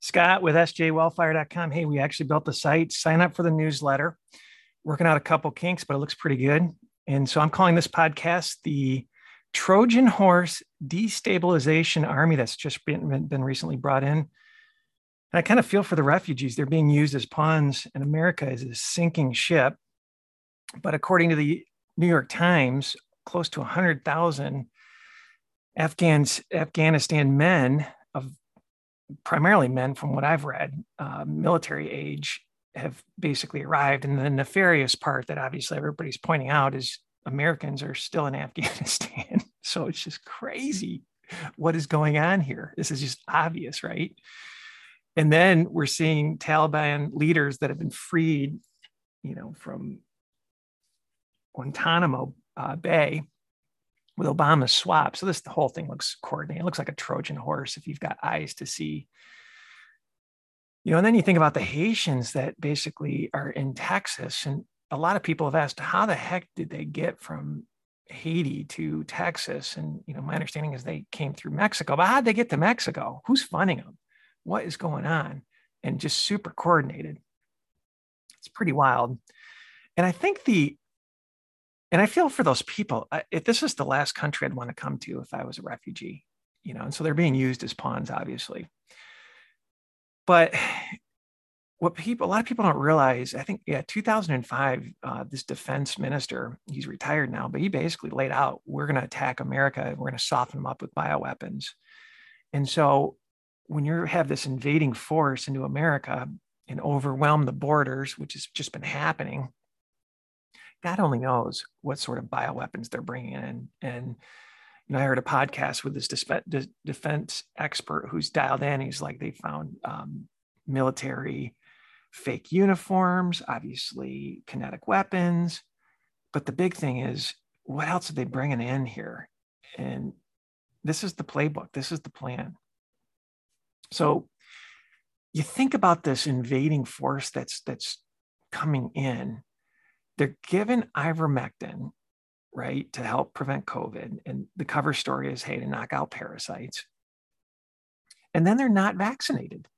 Scott with sjwellfire.com. Hey, we actually built the site. Sign up for the newsletter. Working out a couple kinks, but it looks pretty good. And so I'm calling this podcast the Trojan Horse Destabilization Army that's just been, been recently brought in. And I kind of feel for the refugees. They're being used as pawns, and America is a sinking ship. But according to the New York Times, close to 100,000 Afghans, Afghanistan men of primarily men, from what I've read, uh, military age, have basically arrived. And the nefarious part that obviously everybody's pointing out is Americans are still in Afghanistan. so it's just crazy what is going on here. This is just obvious, right? And then we're seeing Taliban leaders that have been freed, you know, from Guantanamo uh, Bay with Obama's swap. So this the whole thing looks coordinated. It looks like a Trojan horse if you've got eyes to see. You know, and then you think about the Haitians that basically are in Texas, and a lot of people have asked, how the heck did they get from Haiti to Texas? And you know, my understanding is they came through Mexico, but how'd they get to Mexico? Who's funding them? What is going on? And just super coordinated. It's pretty wild. And I think the and I feel for those people. If this is the last country I'd want to come to if I was a refugee, you know, and so they're being used as pawns, obviously. But what people, a lot of people don't realize, I think, yeah, 2005, uh, this defense minister, he's retired now, but he basically laid out, we're going to attack America, and we're going to soften them up with bioweapons. And so when you have this invading force into America and overwhelm the borders, which has just been happening, God only knows what sort of bioweapons they're bringing in. And you know, I heard a podcast with this defense expert who's dialed in. He's like, they found um, military fake uniforms, obviously kinetic weapons. But the big thing is, what else are they bringing in here? And this is the playbook. This is the plan. So you think about this invading force that's that's coming in they're given ivermectin, right, to help prevent COVID. And the cover story is, hey, to knock out parasites. And then they're not vaccinated.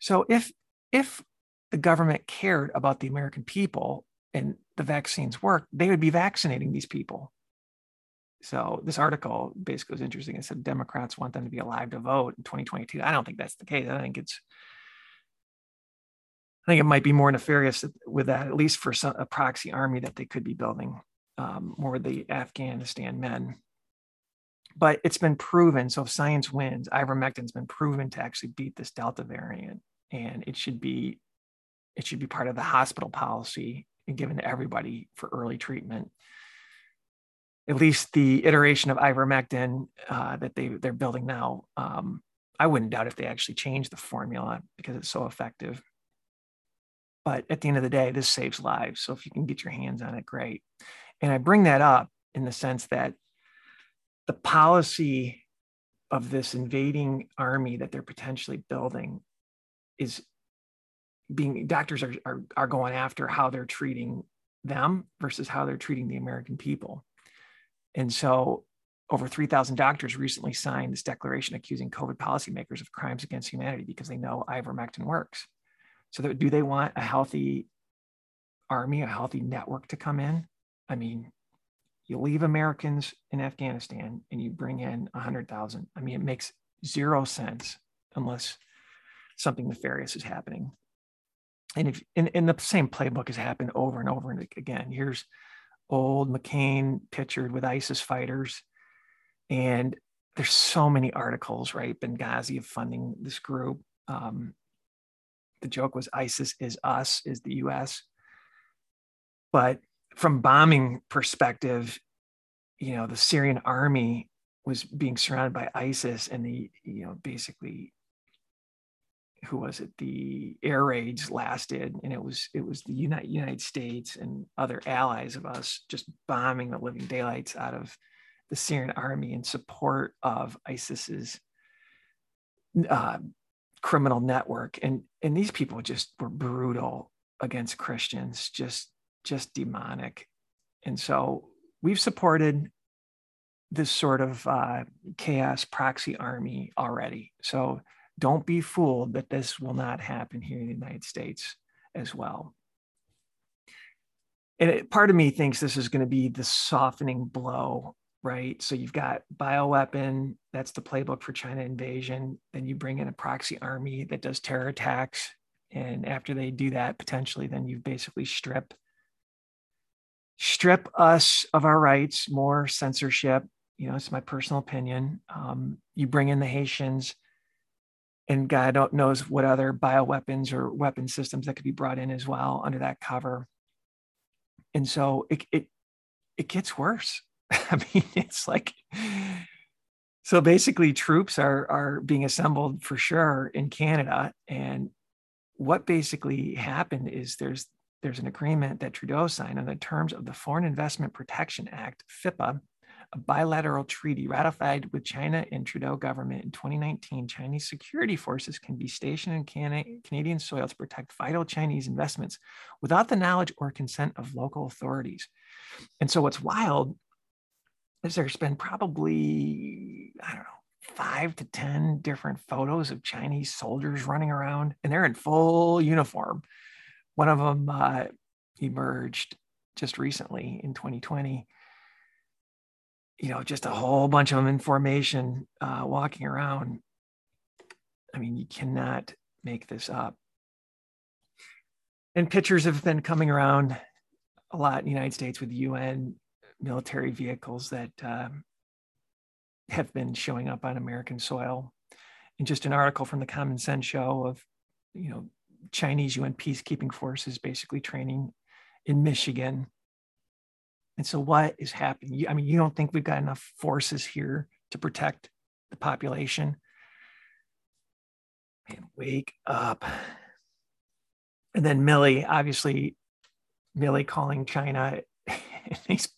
So if if the government cared about the American people and the vaccines work, they would be vaccinating these people. So this article basically was interesting. It said Democrats want them to be alive to vote in 2022. I don't think that's the case. I think it's I think it might be more nefarious with that, at least for some, a proxy army that they could be building, um, more the Afghanistan men. But it's been proven. So if science wins, ivermectin's been proven to actually beat this Delta variant, and it should be, it should be part of the hospital policy and given to everybody for early treatment. At least the iteration of ivermectin uh, that they they're building now, um, I wouldn't doubt if they actually change the formula because it's so effective. But at the end of the day, this saves lives. So if you can get your hands on it, great. And I bring that up in the sense that the policy of this invading army that they're potentially building is being doctors are, are, are going after how they're treating them versus how they're treating the American people. And so over 3,000 doctors recently signed this declaration accusing COVID policymakers of crimes against humanity because they know ivermectin works. So do they want a healthy army, a healthy network to come in? I mean, you leave Americans in Afghanistan and you bring in 100,000. I mean, it makes zero sense unless something nefarious is happening. And if and the same playbook has happened over and over and again. Here's old McCain pictured with ISIS fighters. And there's so many articles, right? Benghazi of funding this group. Um, the joke was ISIS is us, is the US. But from bombing perspective, you know, the Syrian army was being surrounded by ISIS and the, you know, basically who was it? The air raids lasted, and it was it was the United States and other allies of us just bombing the living daylights out of the Syrian army in support of ISIS's uh, criminal network. And and these people just were brutal against christians just just demonic. And so we've supported this sort of uh, chaos proxy army already. So don't be fooled that this will not happen here in the United States as well. And it, part of me thinks this is going to be the softening blow, right? So you've got bioweapon, that's the playbook for China invasion. Then you bring in a proxy army that does terror attacks. And after they do that, potentially, then you basically strip strip us of our rights, more censorship. You know, it's my personal opinion. Um, you bring in the Haitians, and God knows what other bioweapons or weapon systems that could be brought in as well under that cover. And so it it it gets worse. I mean, it's like so basically troops are are being assembled for sure in Canada. And what basically happened is there's there's an agreement that Trudeau signed on the terms of the Foreign Investment Protection Act, FIPA, a bilateral treaty ratified with China and Trudeau government in 2019. Chinese security forces can be stationed in Canadian soil to protect vital Chinese investments without the knowledge or consent of local authorities. And so what's wild there's been probably, I don't know, five to 10 different photos of Chinese soldiers running around and they're in full uniform. One of them uh, emerged just recently in 2020 you know, just a whole bunch of them in formation uh, walking around. I mean, you cannot make this up. And pictures have been coming around a lot in the United States with the UN military vehicles that uh, have been showing up on American soil. And just an article from the Common Sense Show of, you know, Chinese UN peacekeeping forces basically training in Michigan and so, what is happening? I mean, you don't think we've got enough forces here to protect the population? Man, wake up. And then Milley, obviously, Milley calling China. he's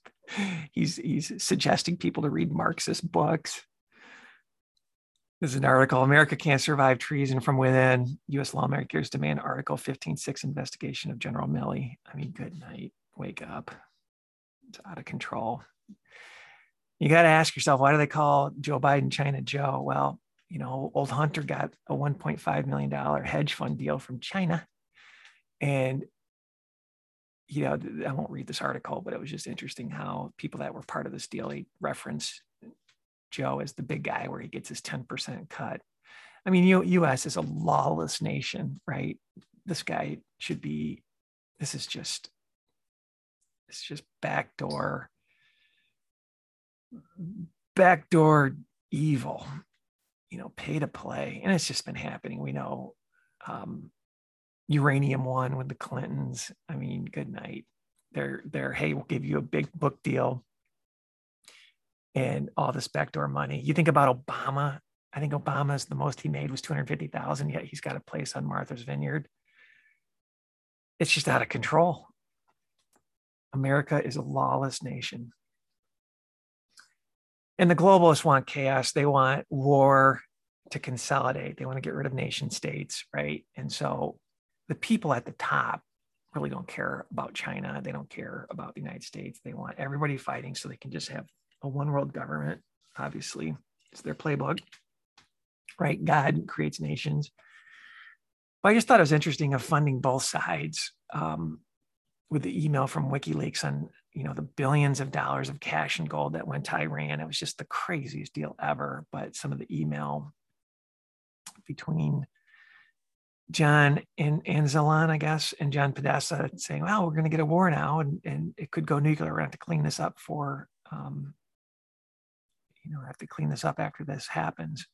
he's he's suggesting people to read Marxist books. There's an article America can't survive treason from within. US lawmakers demand Article 15.6 investigation of General Milley. I mean, good night. Wake up. It's out of control. You got to ask yourself, why do they call Joe Biden China Joe? Well, you know, old Hunter got a $1.5 million hedge fund deal from China. And, you know, I won't read this article, but it was just interesting how people that were part of this deal, they reference Joe as the big guy where he gets his 10% cut. I mean, U- US is a lawless nation, right? This guy should be, this is just it's just backdoor, backdoor evil, you know, pay to play. And it's just been happening. We know um, Uranium One with the Clintons. I mean, good night. They're, they're, hey, we'll give you a big book deal and all this backdoor money. You think about Obama. I think Obama's the most he made was 250,000, yet he's got a place on Martha's Vineyard. It's just out of control. America is a lawless nation. And the globalists want chaos. They want war to consolidate. They want to get rid of nation states, right? And so the people at the top really don't care about China. They don't care about the United States. They want everybody fighting so they can just have a one world government. Obviously, it's their playbook, right? God creates nations. But I just thought it was interesting of funding both sides. Um, with the email from WikiLeaks on you know the billions of dollars of cash and gold that went to Iran. It was just the craziest deal ever. But some of the email between John and Anzalan, I guess, and John Podesta saying, "Well, we're going to get a war now, and, and it could go nuclear. We're going to have to clean this up for, um, you know, have to clean this up after this happens."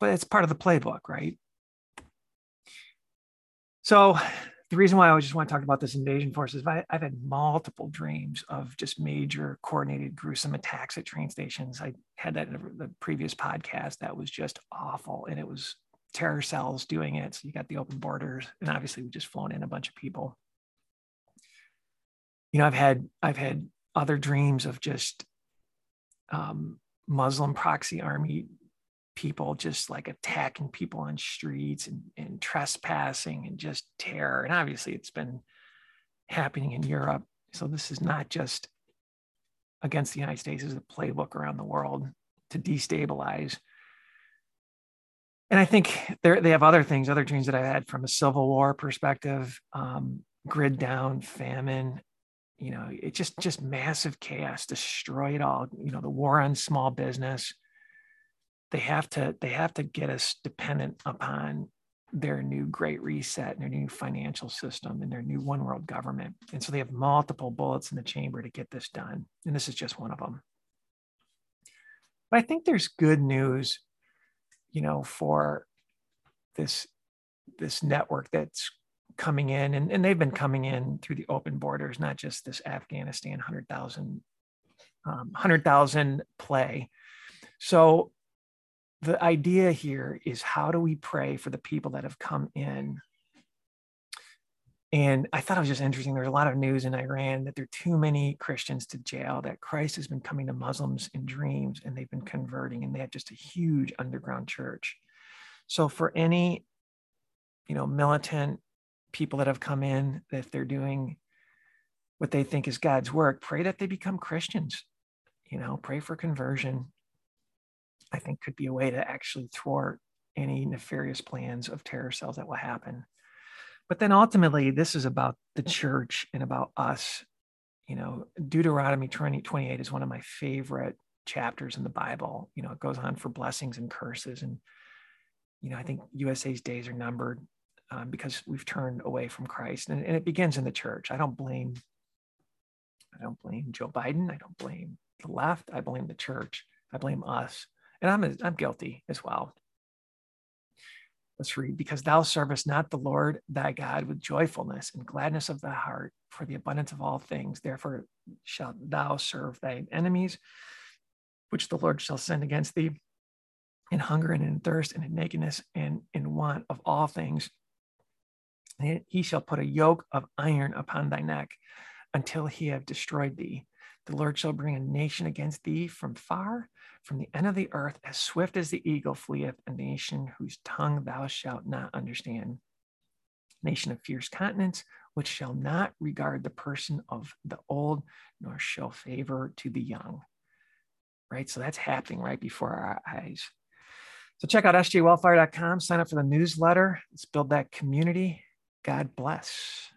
But it's part of the playbook, right? So the reason why I just want to talk about this invasion force is I, have had multiple dreams of just major coordinated gruesome attacks at train stations. I had that in the previous podcast. That was just awful. And it was terror cells doing it. So you got the open borders. And obviously we just flown in a bunch of people. You know, I've had I've had other dreams of just um, Muslim proxy army people just like attacking people on streets and, and trespassing and just terror. And obviously, it's been happening in Europe. So this is not just against the United States, this is a playbook around the world to destabilize. And I think they have other things, other dreams that I had from a Civil War perspective, um, grid down, famine, you know, it just just massive chaos, destroy it all. You know, the war on small business. They have to they have to get us dependent upon their new great reset and their new financial system and their new one world government. And so they have multiple bullets in the chamber to get this done. And this is just one of them. But I think there's good news, you know, for this this network that's coming in and, and they've been coming in through the open borders, not just this Afghanistan 100,000 um, 100,000 play. So the idea here is how do we pray for the people that have come in? And I thought it was just interesting. There's a lot of news in Iran that there are too many Christians to jail, that Christ has been coming to Muslims in dreams and they've been converting, and they have just a huge underground church. So, for any you know, militant people that have come in, if they're doing what they think is God's work, pray that they become Christians. You know, pray for conversion I think could be a way to actually thwart any nefarious plans of terror cells that will happen. But then ultimately, this is about the church and about us. You know, Deuteronomy 20, 28 is one of my favorite chapters in the Bible. You know, it goes on for blessings and curses. And, you know, I think USA's days are numbered um, because we've turned away from Christ. And, and it begins in the church. I don't blame, I don't blame Joe Biden. I don't blame the left. I blame the church. I blame us and I'm, I'm guilty as well. Let's read, because thou servest not the Lord thy God with joyfulness and gladness of thy heart for the abundance of all things. Therefore shalt thou serve thine enemies, which the Lord shall send against thee in hunger and in thirst and in nakedness and in want of all things. And he shall put a yoke of iron upon thy neck until he have destroyed thee. The Lord shall bring a nation against thee from far, from the end of the earth, as swift as the eagle fleeth, a nation whose tongue thou shalt not understand. Nation of fierce continents, which shall not regard the person of the old, nor show favor to the young. Right? So that's happening right before our eyes. So check out sjwellfire.com, sign up for the newsletter. Let's build that community. God bless.